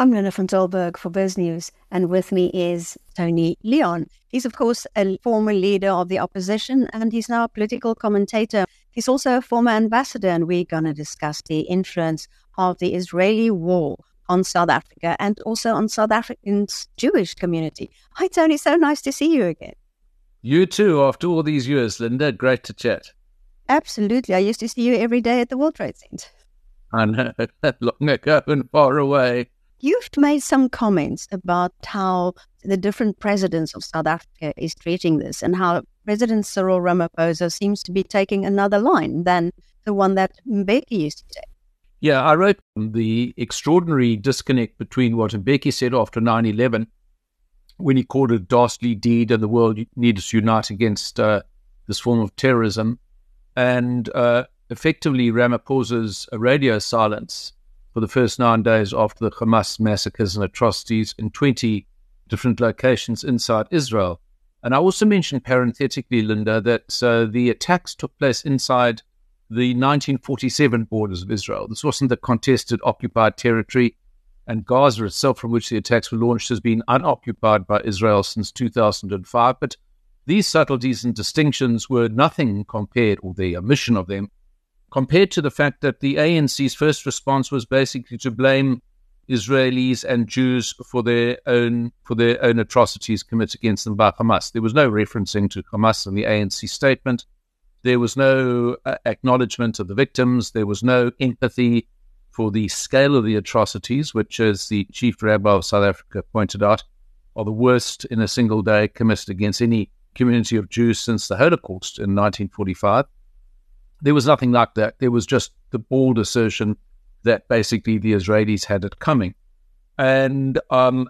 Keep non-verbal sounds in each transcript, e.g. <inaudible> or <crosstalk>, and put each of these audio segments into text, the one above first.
I'm Linda van Tilburg for Biz News, and with me is Tony Leon. He's, of course, a former leader of the opposition, and he's now a political commentator. He's also a former ambassador, and we're going to discuss the influence of the Israeli war on South Africa and also on South Africa's Jewish community. Hi, Tony. So nice to see you again. You too, after all these years, Linda. Great to chat. Absolutely. I used to see you every day at the World Trade Center. I know, <laughs> long ago and far away. You've made some comments about how the different presidents of South Africa is treating this and how President Cyril Ramaphosa seems to be taking another line than the one that Mbeki used to take. Yeah, I wrote the extraordinary disconnect between what Mbeki said after 9 11 when he called it a dastardly deed and the world needed to unite against uh, this form of terrorism and uh, effectively Ramaphosa's radio silence for the first nine days after the Hamas massacres and atrocities in 20 different locations inside Israel. And I also mentioned parenthetically, Linda, that uh, the attacks took place inside the 1947 borders of Israel. This wasn't the contested occupied territory. And Gaza itself, from which the attacks were launched, has been unoccupied by Israel since 2005. But these subtleties and distinctions were nothing compared, or the omission of them, compared to the fact that the ANC's first response was basically to blame Israelis and Jews for their own for their own atrocities committed against them by Hamas. There was no referencing to Hamas in the ANC statement. There was no uh, acknowledgement of the victims. There was no empathy for the scale of the atrocities, which, as the chief rabbi of South Africa pointed out, are the worst in a single day committed against any community of Jews since the Holocaust in 1945. There was nothing like that. There was just the bold assertion that basically the Israelis had it coming. And um,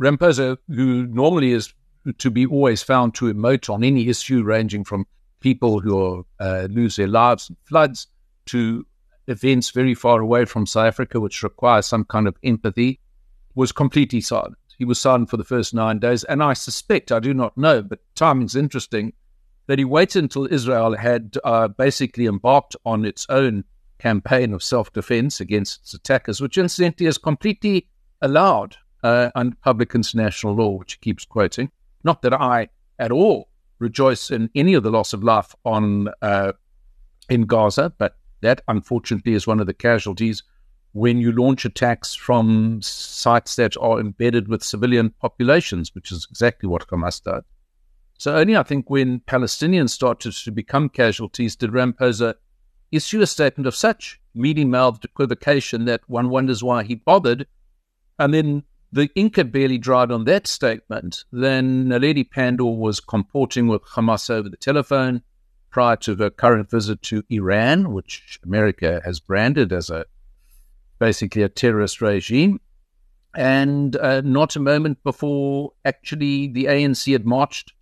Ramaphosa, who normally is to be always found to emote on any issue ranging from people who uh, lose their lives in floods to events very far away from South Africa, which require some kind of empathy, was completely silent. He was silent for the first nine days. And I suspect, I do not know, but timing's interesting, that he waited until Israel had uh, basically embarked on its own campaign of self defense against its attackers, which incidentally is completely allowed uh, under public international law, which he keeps quoting. Not that I at all rejoice in any of the loss of life on uh, in Gaza, but that unfortunately is one of the casualties when you launch attacks from sites that are embedded with civilian populations, which is exactly what Hamas did. So only I think when Palestinians started to become casualties did Ramaphosa issue a statement of such mealy-mouthed equivocation that one wonders why he bothered. And then the ink had barely dried on that statement. Then Naledi Pandor was comporting with Hamas over the telephone prior to her current visit to Iran, which America has branded as a basically a terrorist regime. And uh, not a moment before actually the ANC had marched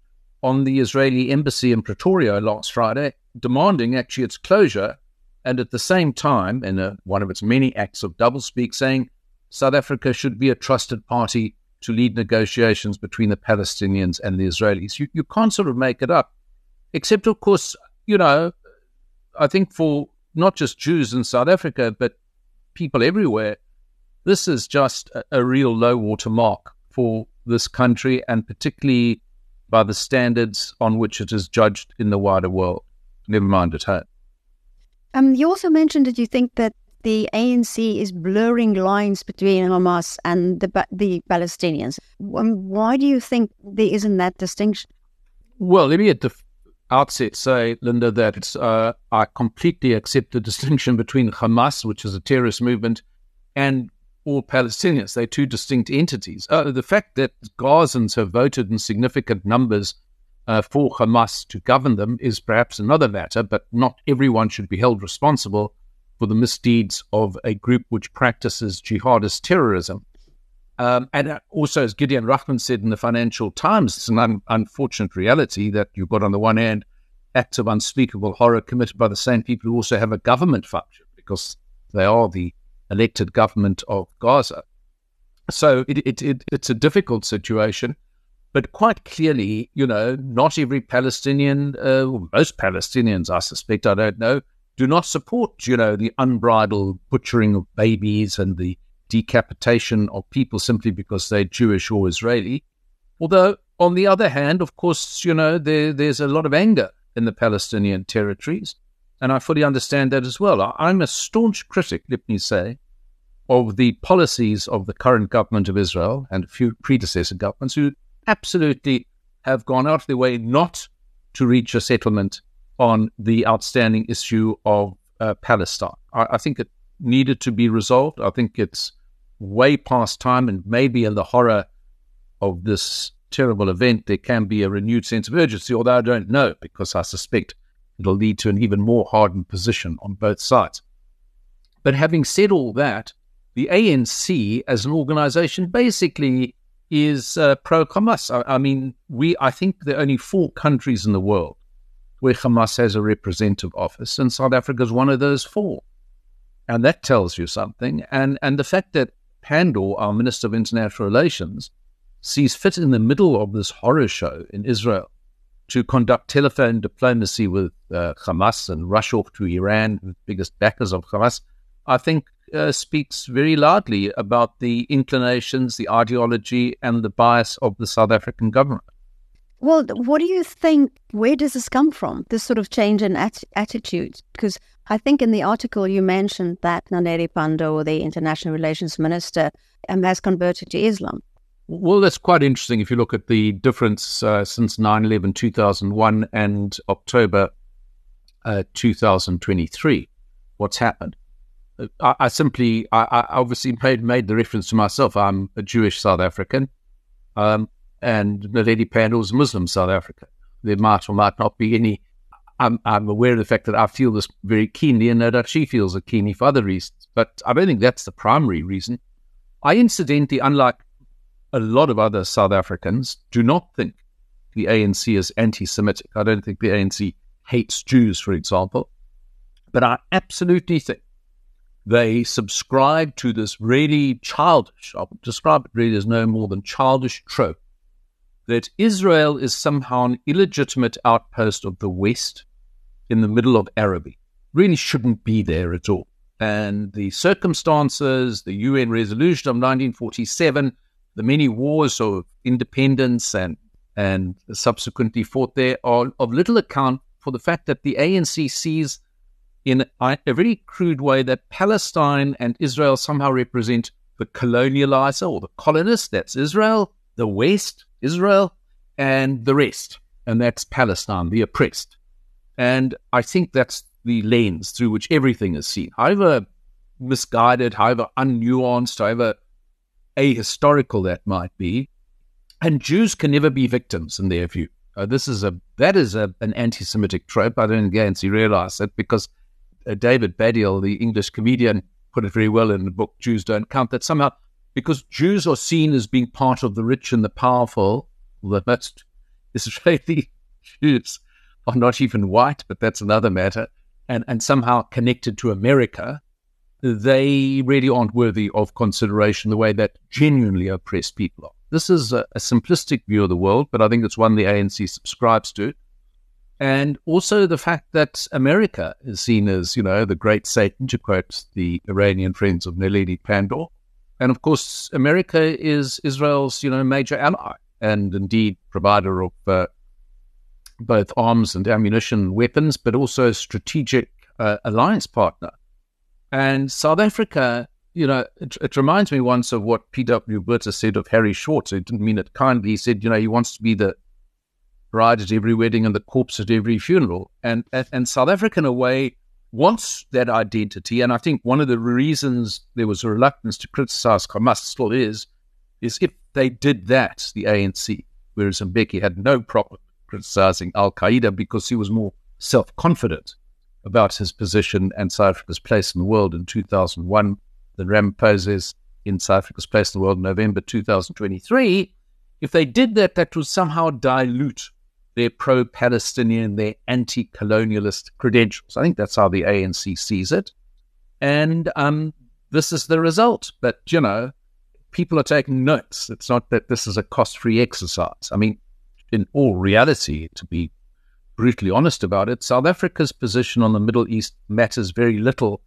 on the Israeli embassy in Pretoria last Friday, demanding actually its closure, and at the same time, in a, one of its many acts of doublespeak, saying South Africa should be a trusted party to lead negotiations between the Palestinians and the Israelis. You, you can't sort of make it up, except, of course, you know, I think for not just Jews in South Africa, but people everywhere, this is just a, a real low water mark for this country and particularly by the standards on which it is judged in the wider world, never mind at home. Um, you also mentioned that you think that the ANC is blurring lines between Hamas and the the Palestinians. Um, why do you think there isn't that distinction? Well, let me at the outset say, Linda, that uh, I completely accept the distinction between Hamas, which is a terrorist movement, and all Palestinians. They're two distinct entities. Uh, the fact that Gazans have voted in significant numbers uh, for Hamas to govern them is perhaps another matter, but not everyone should be held responsible for the misdeeds of a group which practices jihadist terrorism. Um, and also, as Gideon Rachman said in the Financial Times, it's an un- unfortunate reality that you've got on the one hand acts of unspeakable horror committed by the same people who also have a government function because they are the elected government of Gaza. So it, it, it, it's a difficult situation, but quite clearly, you know, not every Palestinian, uh, most Palestinians, I suspect, I don't know, do not support, you know, the unbridled butchering of babies and the decapitation of people simply because they're Jewish or Israeli. Although, on the other hand, of course, you know, there, there's a lot of anger in the Palestinian territories. And I fully understand that as well. I'm a staunch critic, let me say, of the policies of the current government of Israel and a few predecessor governments who absolutely have gone out of their way not to reach a settlement on the outstanding issue of uh, Palestine. I, I, think it needed to be resolved. I think it's way past time, and maybe in the horror of this terrible event, there can be a renewed sense of urgency, although I don't know because I suspect it'll lead to an even more hardened position on both sides. But having said all that, the ANC as an organization basically is uh, pro Hamas. I, I, mean, we I think there are only four countries in the world where Hamas has a representative office, and South Africa is one of those four. And that tells you something. And and the fact that Pandor, our Minister of International Relations, sees fit in the middle of this horror show in Israel to conduct telephone diplomacy with uh, Hamas and rush off to Iran, the biggest backers of Hamas, I think uh, speaks very loudly about the inclinations, the ideology, and the bias of the South African government. Well, what do you think? Where does this come from? This sort of change in at- attitude? Because I think in the article you mentioned that Naledi Pandor, the international relations minister, um, has converted to Islam. Well, that's quite interesting if you look at the difference uh, since 9 11 2001 and October uh, 2023. What's happened? Uh, I, I simply, I, I, obviously made, made the reference to myself. I'm a Jewish South African, um, and Naledi Pandor is Muslim South Africa. There might or might not be any. I'm, I'm aware of the fact that I feel this very keenly, and that she feels it keenly for other reasons. But I don't think that's the primary reason. I incidentally, unlike a lot of other South Africans do not think the ANC is anti Semitic. I don't think the ANC hates Jews, for example. But I absolutely think they subscribe to this really childish, I'll describe it really as no more than childish trope that Israel is somehow an illegitimate outpost of the West in the middle of Araby. Really shouldn't be there at all. And the circumstances, the UN resolution of 1947, the many wars of independence and and subsequently fought there are of little account for the fact that the ANC sees in a, very crude way that Palestine and Israel somehow represent the colonializer or the colonist, that's Israel, the West, Israel, and the rest, and that's Palestine, the oppressed. And I think that's the lens through which everything is seen. However misguided, however unnuanced, however ahistorical that might be. And Jews can never be victims in their view. Uh, this is a that is a, an anti-Semitic trope. I don't think he realize it because uh, David Baddiel, the English comedian, put it very well in the book Jews Don't Count. That somehow because Jews are seen as being part of the rich and the powerful, the most <laughs> Israeli Jews are not even white, but that's another matter, and and somehow connected to America they really aren't worthy of consideration the way that genuinely oppressed people are. This is a, a, simplistic view of the world, but I think it's one the ANC subscribes to. And also the fact that America is seen as, you know, the great Satan, to quote the Iranian friends of Naledi Pandor. And of course, America is Israel's, you know, major ally and indeed provider of uh, both arms and ammunition, weapons, but also strategic uh, alliance partner. And South Africa, you know, it, it reminds me once of what P.W. Botha said of Harry Short. He didn't mean it kindly. He said, you know, he wants to be the bride at every wedding and the corpse at every funeral. And, and, and South Africa, in a way, wants that identity. And I think one of the reasons there was a reluctance to criticize Hamas still is, is if they did that, the ANC, whereas Mbeki had no problem criticizing Al Qaeda because he was more self confident about his position and South Africa's place in the world in 2001, the Ramaphosa's in South Africa's place in the world in November 2023, if they did that, that would somehow dilute their pro Palestinian, their anti colonialist credentials. I think that's how the ANC sees it. And um, this is the result. But, you know, people are taking notes. It's not that this is a cost free exercise. I mean, in all reality, to be brutally honest about it, South Africa's position on the Middle East matters very little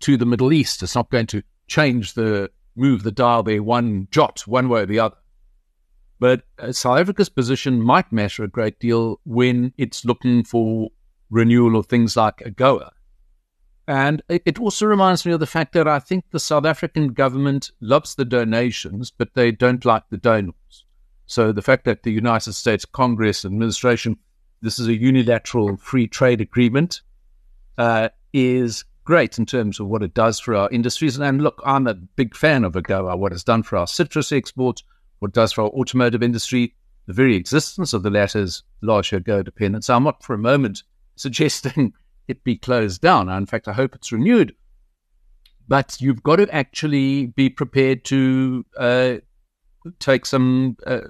to the Middle East. It's not going to change the move the dial there one jot, one way or the other. But uh, South Africa's position might matter a great deal when it's looking for renewal of things like AGOA. And it also reminds me of the fact that I think the South African government loves the donations, but they don't like the donors. So the fact that the United States Congress administration, this is a unilateral free trade agreement, uh, is great in terms of what it does for our industries. And look, I'm a big fan of AGOA, what it's done for our citrus exports, what it does for our automotive industry. The very existence of the latter is largely AGOA dependent. So I'm not for a moment <laughs> suggesting it be closed down. In fact, I hope it's renewed. But you've got to actually be prepared to uh, take some uh,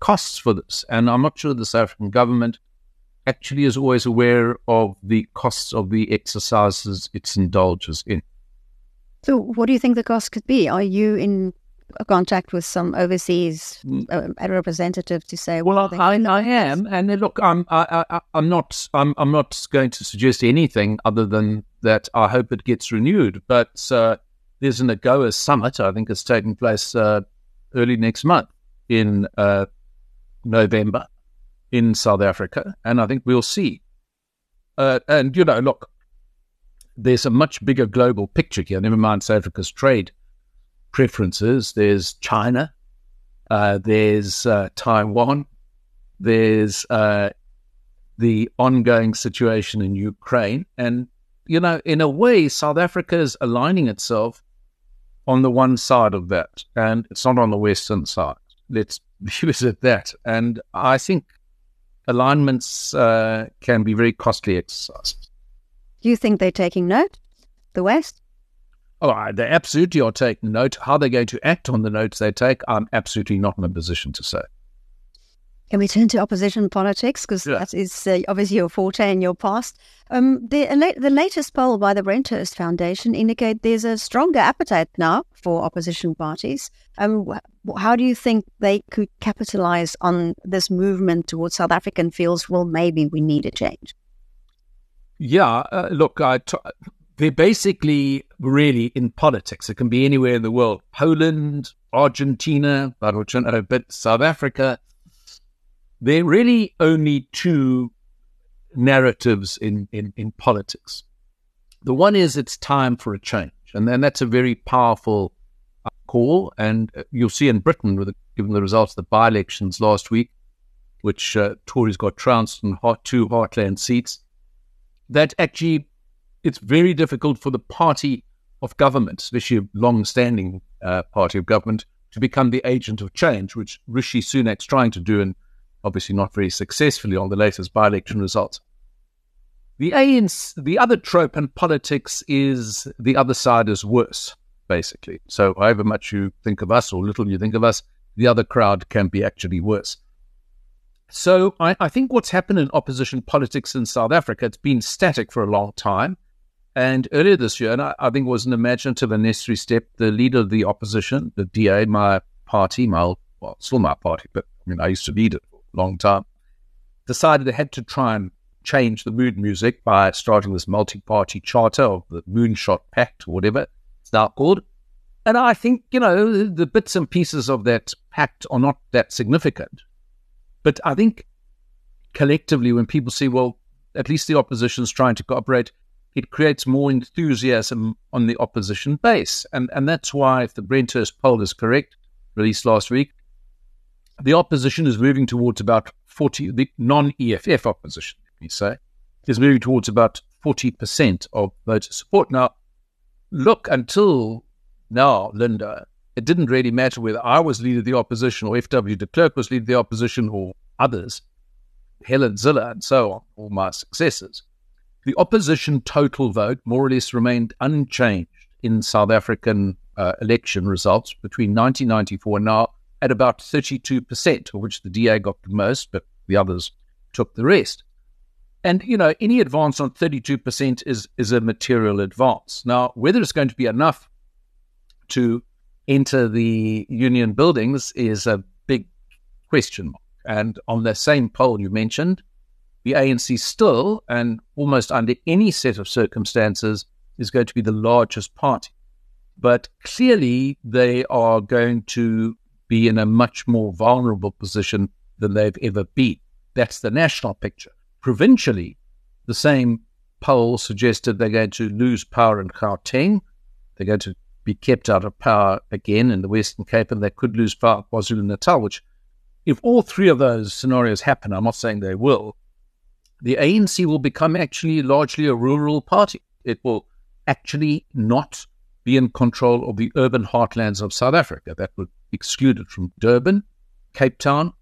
costs for this. And I'm not sure the South African government actually is always aware of the costs of the exercises it indulges in. So, what do you think the cost could be? Are you in contact with some overseas mm. uh, representative to say? Well, I, I am, and look, I'm I, I, I'm not I'm I'm not going to suggest anything other than that. I hope it gets renewed, but uh, there's an AGOA summit. I think it's taking place uh, early next month in uh, November in South Africa, and I think we'll see. Uh, and you know, look, there's a much bigger global picture here. Never mind South Africa's trade preferences. There's China, uh, there's uh, Taiwan, there's uh, the ongoing situation in Ukraine, and you know, in a way, South Africa is aligning itself on the one side of that, and it's not on the western side. Let's <laughs> visit that. And I think alignments uh, can be very costly exercises. Do you think they're taking note, the West? Oh, they absolutely are taking note. How they're going to act on the notes they take, I'm absolutely not in a position to say. Can we turn to opposition politics? Because yeah. that is uh, obviously your forte in your past. Um, the, the latest poll by the Brenthurst Foundation indicate there's a stronger appetite now for opposition parties. Um, how do you think they could capitalize on this movement towards South African feels, well, maybe we need a change? Yeah, uh, look, I t- they're basically really in politics. It can be anywhere in the world Poland, Argentina, but South Africa there are really only two narratives in, in, in politics. The one is it's time for a change, and then that's a very powerful uh, call. And uh, you'll see in Britain, with the, given the results of the by elections last week, which uh, Tories got trounced in hot, two heartland seats, that actually it's very difficult for the party of government, especially a long standing uh, party of government, to become the agent of change, which Rishi Sunak's trying to do. And obviously not very successfully on the latest by election results. The ANC, the other trope in politics is the other side is worse, basically. So, however much you think of us or little you think of us, the other crowd can be actually worse. So, I, I think what's happened in opposition politics in South Africa, it's been static for a long time. And earlier this year, and I, I think it was an imaginative and necessary step, the leader of the opposition, the DA, my party, my, well, still my party, but I mean, I used to lead it long time, decided they had to try and change the mood music by starting this multi party charter of the Moonshot Pact or whatever it's now called. And I think, you know, the bits and pieces of that pact are not that significant. But I think collectively, when people say, well, at least the opposition is trying to cooperate, it creates more enthusiasm on the opposition base. And, and that's why, if the Brenthurst poll is correct, released last week, the opposition is moving towards about 40, the non EFF opposition, let me say, is moving towards about 40% of voter support. Now, look, until now, Linda, it didn't really matter whether I was leader of the opposition or F.W. de Klerk was leader of the opposition or others, Helen Zille and so on, all my successors. The opposition total vote more or less remained unchanged in South African uh, election results between 1994 and now at about 32%, of which the DA got the most, but the others took the rest. And, you know, any advance on 32% is, is a material advance. Now, whether it's going to be enough to enter the union buildings is a big question mark. And on the same poll you mentioned, the ANC still, and almost under any set of circumstances, is going to be the largest party. But clearly, they are going to be in a much more vulnerable position than they've ever been. That's the national picture. Provincially, the same poll suggested they're going to lose power in Gauteng. They're going to be kept out of power again in the Western Cape, and they could lose power at KwaZulu Natal, which, if all three of those scenarios happen, I'm not saying they will, the ANC will become actually largely a rural party. It will actually not be in control of the urban heartlands of South Africa. That would exclude it from Durban, Cape Town.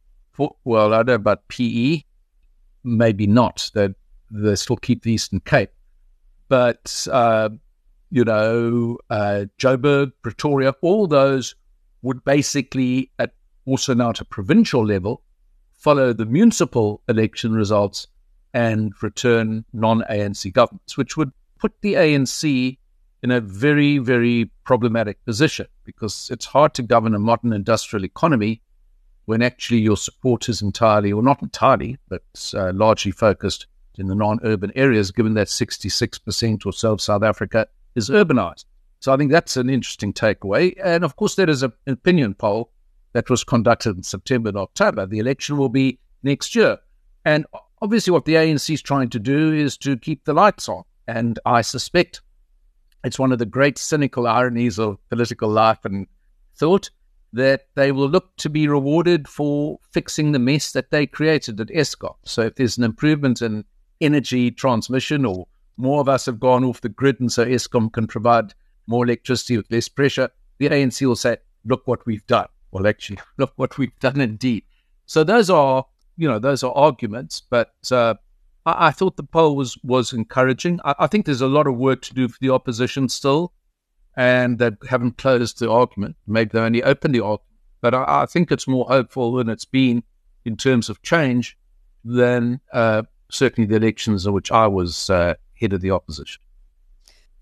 Well, I don't know about PE, maybe not. They they still keep the Eastern Cape, but uh, you know, uh, Joburg, Pretoria, all those would basically, at also now at a provincial level, follow the municipal election results and return non ANC governments, which would put the ANC in a very, very problematic position because it's hard to govern a modern industrial economy when actually your support is entirely, or not entirely, but uh, largely focused in the non urban areas, given that 66% or so of South Africa is urbanized. So I think that's an interesting takeaway. And of course, there is an opinion poll that was conducted in September and October. The election will be next year. And obviously, what the ANC is trying to do is to keep the lights on. And I suspect it's one of the great cynical ironies of political life and thought that they will look to be rewarded for fixing the mess that they created at Eskom. So if there's an improvement in energy transmission or more of us have gone off the grid and so Eskom can provide more electricity with less pressure, the ANC will say, look what we've done. Well, actually, <laughs> look what we've done indeed. So those are you know, those are arguments, but uh, I, I, thought the poll was was encouraging. I, I, think there's a lot of work to do for the opposition still, and they haven't closed the argument. Maybe they only opened the argument, but I, I, think it's more hopeful than it's been in terms of change than uh, certainly the elections in which I was uh, head of the opposition.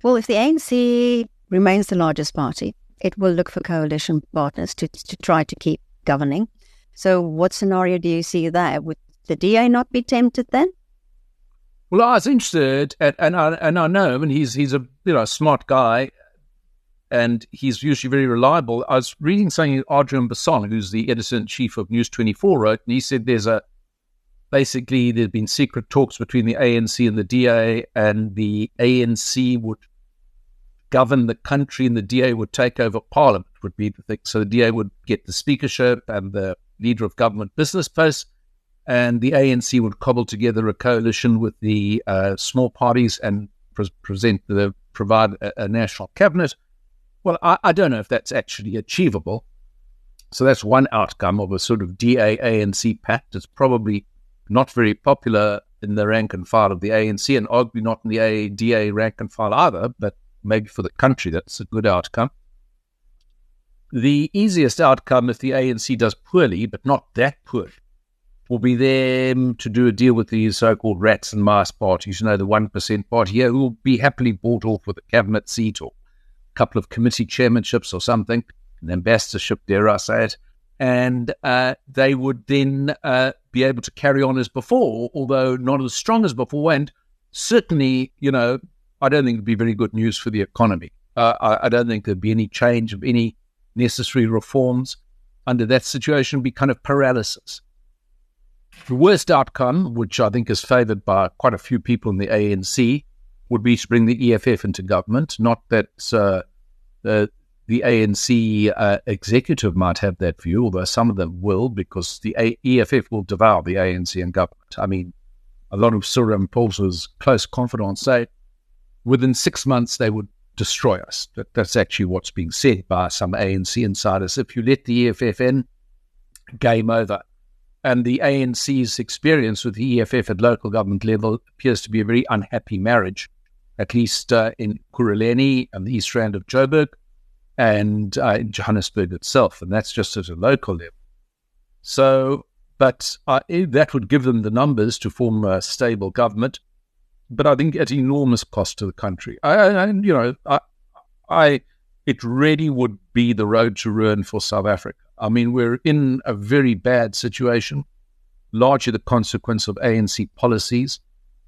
Well, if the ANC remains the largest party, it will look for coalition partners to, to try to keep governing. So, what scenario do you see there? Would the DA not be tempted then? Well, I was interested, and, and I and I know him, and he's he's a you know smart guy, and he's usually very reliable. I was reading something Adriaan Basson, who's the editor in chief of News Twenty Four, wrote, and he said there's a basically there's been secret talks between the ANC and the DA, and the ANC would govern the country, and the DA would take over Parliament. Would be the thing. So the DA would get the speakership and the leader of government business posts, and the ANC would cobble together a coalition with the uh, small parties and pre- present the provide a, a, national cabinet. Well, I, I, don't know if that's actually achievable. So that's one outcome of a sort of DA ANC pact. It's probably not very popular in the rank and file of the ANC, and arguably not in the ADA rank and file either. But maybe for the country, that's a good outcome the easiest outcome if the ANC does poorly, but not that poorly, will be them to do a deal with these so-called rats and mice parties, you know, the 1% party here, who will be happily bought off with a cabinet seat or a couple of committee chairmanships or something, an ambassadorship, dare I say it, and uh, they would then uh, be able to carry on as before, although not as strong as before. And certainly, you know, I don't think it'd be very good news for the economy. Uh, I, I, don't think there'd be any change of any necessary reforms under that situation It'd be kind of paralysis. The worst outcome, which I think is favoured by quite a few people in the ANC, would be to bring the EFF into government. Not that uh, the, the ANC uh, executive might have that view, although some of them will, because the a- EFF will devour the ANC and government. I mean, a lot of Cyril Ramaphosa's close confidants say within six months they would destroy us. That, that's actually what's being said by some ANC insiders. If you let the EFF in, game over. And the ANC's experience with the EFF at local government level appears to be a very unhappy marriage, at least uh, in Ekurhuleni and the east rand of Joburg and uh, in Johannesburg itself. And that's just at a local level. So, but uh, that would give them the numbers to form a stable government but I think at enormous cost to the country. I, I you know, I, I, it really would be the road to ruin for South Africa. I mean, we're in a very bad situation, largely the consequence of ANC policies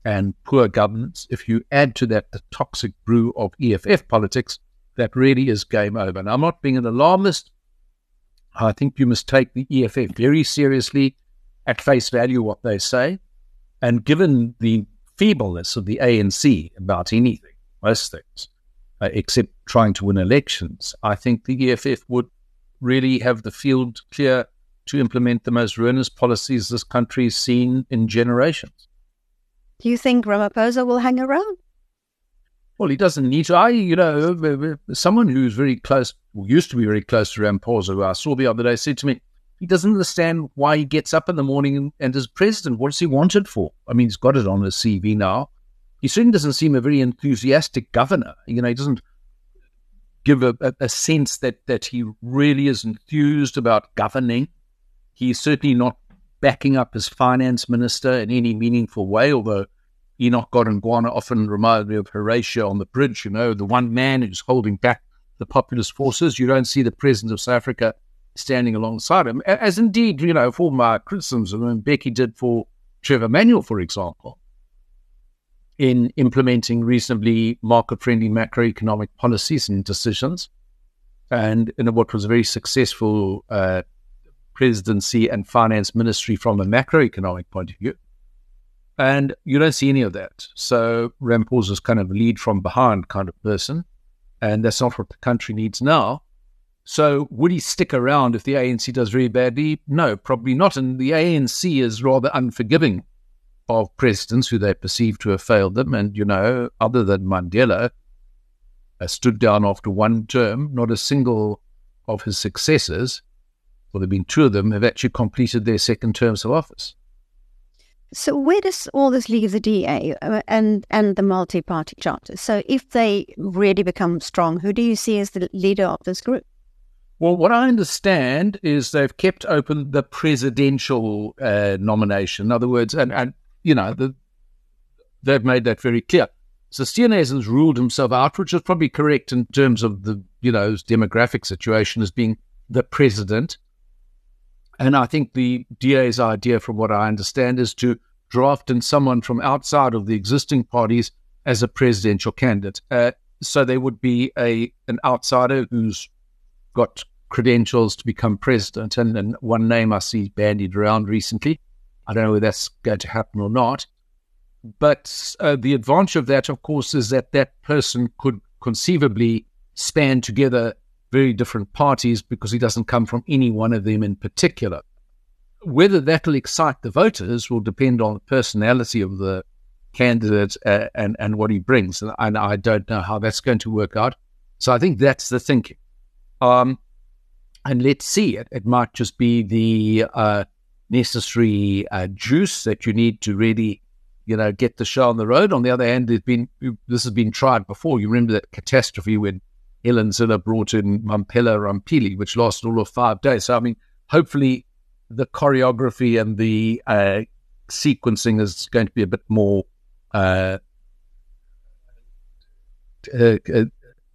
and poor governance. If you add to that the toxic brew of EFF politics, that really is game over. And I'm not being an alarmist. I think you must take the EFF very seriously at face value what they say. And given the feebleness of the ANC about anything, most things, uh, except trying to win elections, I think the EFF would really have the field clear to implement the most ruinous policies this country's seen in generations. Do you think Ramaphosa will hang around? Well, he doesn't need to. I, you know, someone who's very close, who used to be very close to Ramaphosa, who I saw the other day, said to me, he doesn't understand why he gets up in the morning and, and is president. What's he wanted for? I mean, he's got it on his CV now. He certainly doesn't seem a very enthusiastic governor. You know, he doesn't give a, a, sense that, that he really is enthused about governing. He's certainly not backing up his finance minister in any meaningful way, although Enoch Godongwana often reminded me of Horatio on the bridge, you know, the one man who's holding back the populist forces. You don't see the president of South Africa standing alongside him, as indeed, you know, for my criticisms, I mean, Mbeki did for Trevor Manuel, for example, in implementing reasonably market friendly macroeconomic policies and decisions. And in what was a very successful uh, presidency and finance ministry from a macroeconomic point of view. And you don't see any of that. So Ramaphosa is kind of lead from behind kind of person. And that's not what the country needs now. So would he stick around if the ANC does very badly? No, probably not. And the ANC is rather unforgiving of presidents who they perceive to have failed them. And, you know, other than Mandela, uh, stood down after one term, not a single of his successors, well, there have been two of them, have actually completed their second terms of office. So where does all this leave the DA uh, and and the multi-party charter? So if they really become strong, who do you see as the leader of this group? Well, what I understand is they've kept open the presidential uh, nomination. In other words, and, and you know, the, they've made that very clear. So Steenhuisen's ruled himself out, which is probably correct in terms of the, you know, demographic situation as being the president. And I think the DA's idea, from what I understand, is to draft in someone from outside of the existing parties as a presidential candidate. Uh, so there would be a an outsider who's got credentials to become president. And, and one name I see bandied around recently. I don't know whether that's going to happen or not. But uh, the advantage of that, of course, is that that person could conceivably span together very different parties because he doesn't come from any one of them in particular. Whether that'll excite the voters will depend on the personality of the candidate uh, and, and what he brings. And, and, I don't know how that's going to work out. So I think that's the thinking. Um, and let's see, it, it might just be the uh, necessary uh, juice that you need to really, you know, get the show on the road. On the other hand, there's been this has been tried before. You remember that catastrophe when Helen Zille brought in Mamphela Ramphele, which lasted all of five days. So, I mean, hopefully the choreography and the uh, sequencing is going to be a bit more uh, uh, uh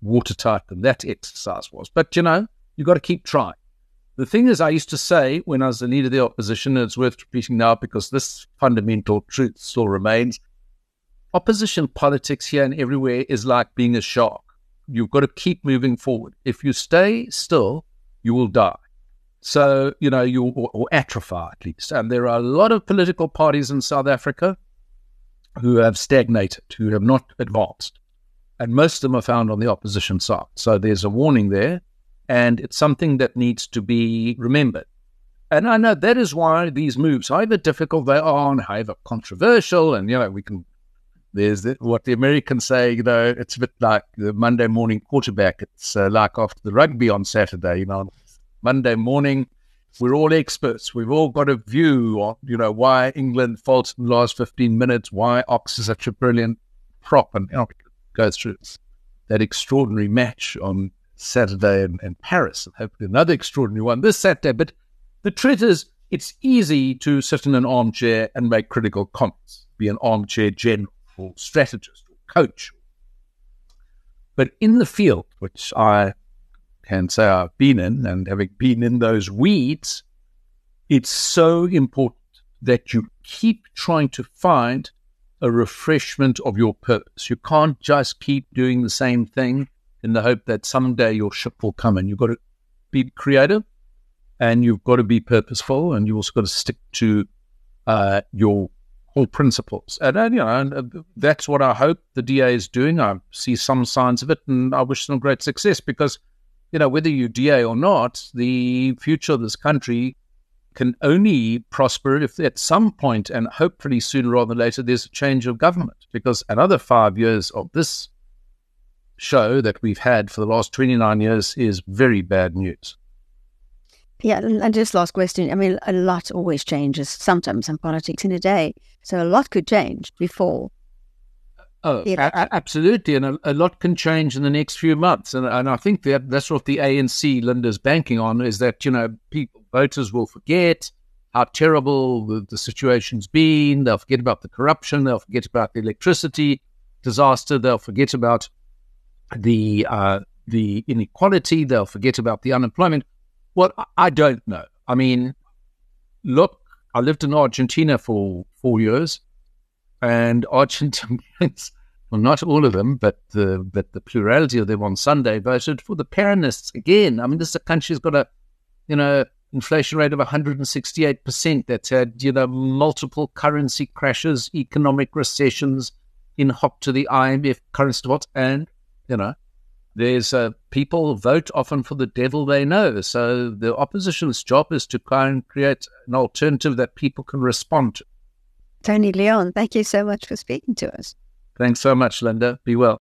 watertight than that exercise was. But, you know, you've got to keep trying. The thing is, I used to say when I was the leader of the opposition, and it's worth repeating now because this fundamental truth still remains opposition politics here and everywhere is like being a shark you've got to keep moving forward. If you stay still, you will die. So, you know, you or, or atrophy at least. And there are a lot of political parties in South Africa who have stagnated, who have not advanced. And most of them are found on the opposition side. So there's a warning there. And it's something that needs to be remembered. And I know that is why these moves, however difficult they are and however controversial, and, you know, we can there's the, what the Americans say, you know, it's a bit like the Monday morning quarterback. It's uh, like after the rugby on Saturday, you know, Monday morning, we're all experts. We've all got a view on, you know, why England falls in the last 15 minutes, why Ox is such a brilliant prop, and you know, goes through that extraordinary match on Saturday in, in Paris, and hopefully another extraordinary one this Saturday. But the truth is, it's easy to sit in an armchair and make critical comments, be an armchair general or strategist or coach. But in the field, which I can say I've been in, and having been in those weeds, it's so important that you keep trying to find a refreshment of your purpose. You can't just keep doing the same thing in the hope that someday your ship will come. And you've got to be creative and you've got to be purposeful and you've also got to stick to uh, your core principles. And, uh, you know, and, uh, that's what I hope the DA is doing. I see some signs of it and I wish them great success because, you know, whether you're DA or not, the future of this country can only prosper if at some point, and hopefully sooner rather than later, there's a change of government. Because another five years of this show that we've had for the last 29 years is very bad news. Yeah, and just last question. I mean, a lot always changes sometimes in politics in a day. So a lot could change before. Oh, a- absolutely. And a, a, lot can change in the next few months. And, and I think that that's what the ANC, Linda's banking on is that, you know, people, voters will forget how terrible the, the situation's been. They'll forget about the corruption. They'll forget about the electricity disaster. They'll forget about the uh, the inequality. They'll forget about the unemployment. Well, I don't know. I mean, look, I lived in Argentina for four years, and <laughs> Argentinians, well, not all of them, but the but the plurality of them on Sunday voted for the Peronists again. I mean, this country's got a, you know, inflation rate of 168 percent. That's had you know multiple currency crashes, economic recessions, in hop to the IMF currency defaults, and you know, there's uh, people vote often for the devil they know. So the opposition's job is to try and create an alternative that people can respond to. Tony Leon, thank you so much for speaking to us. Thanks so much, Linda. Be well.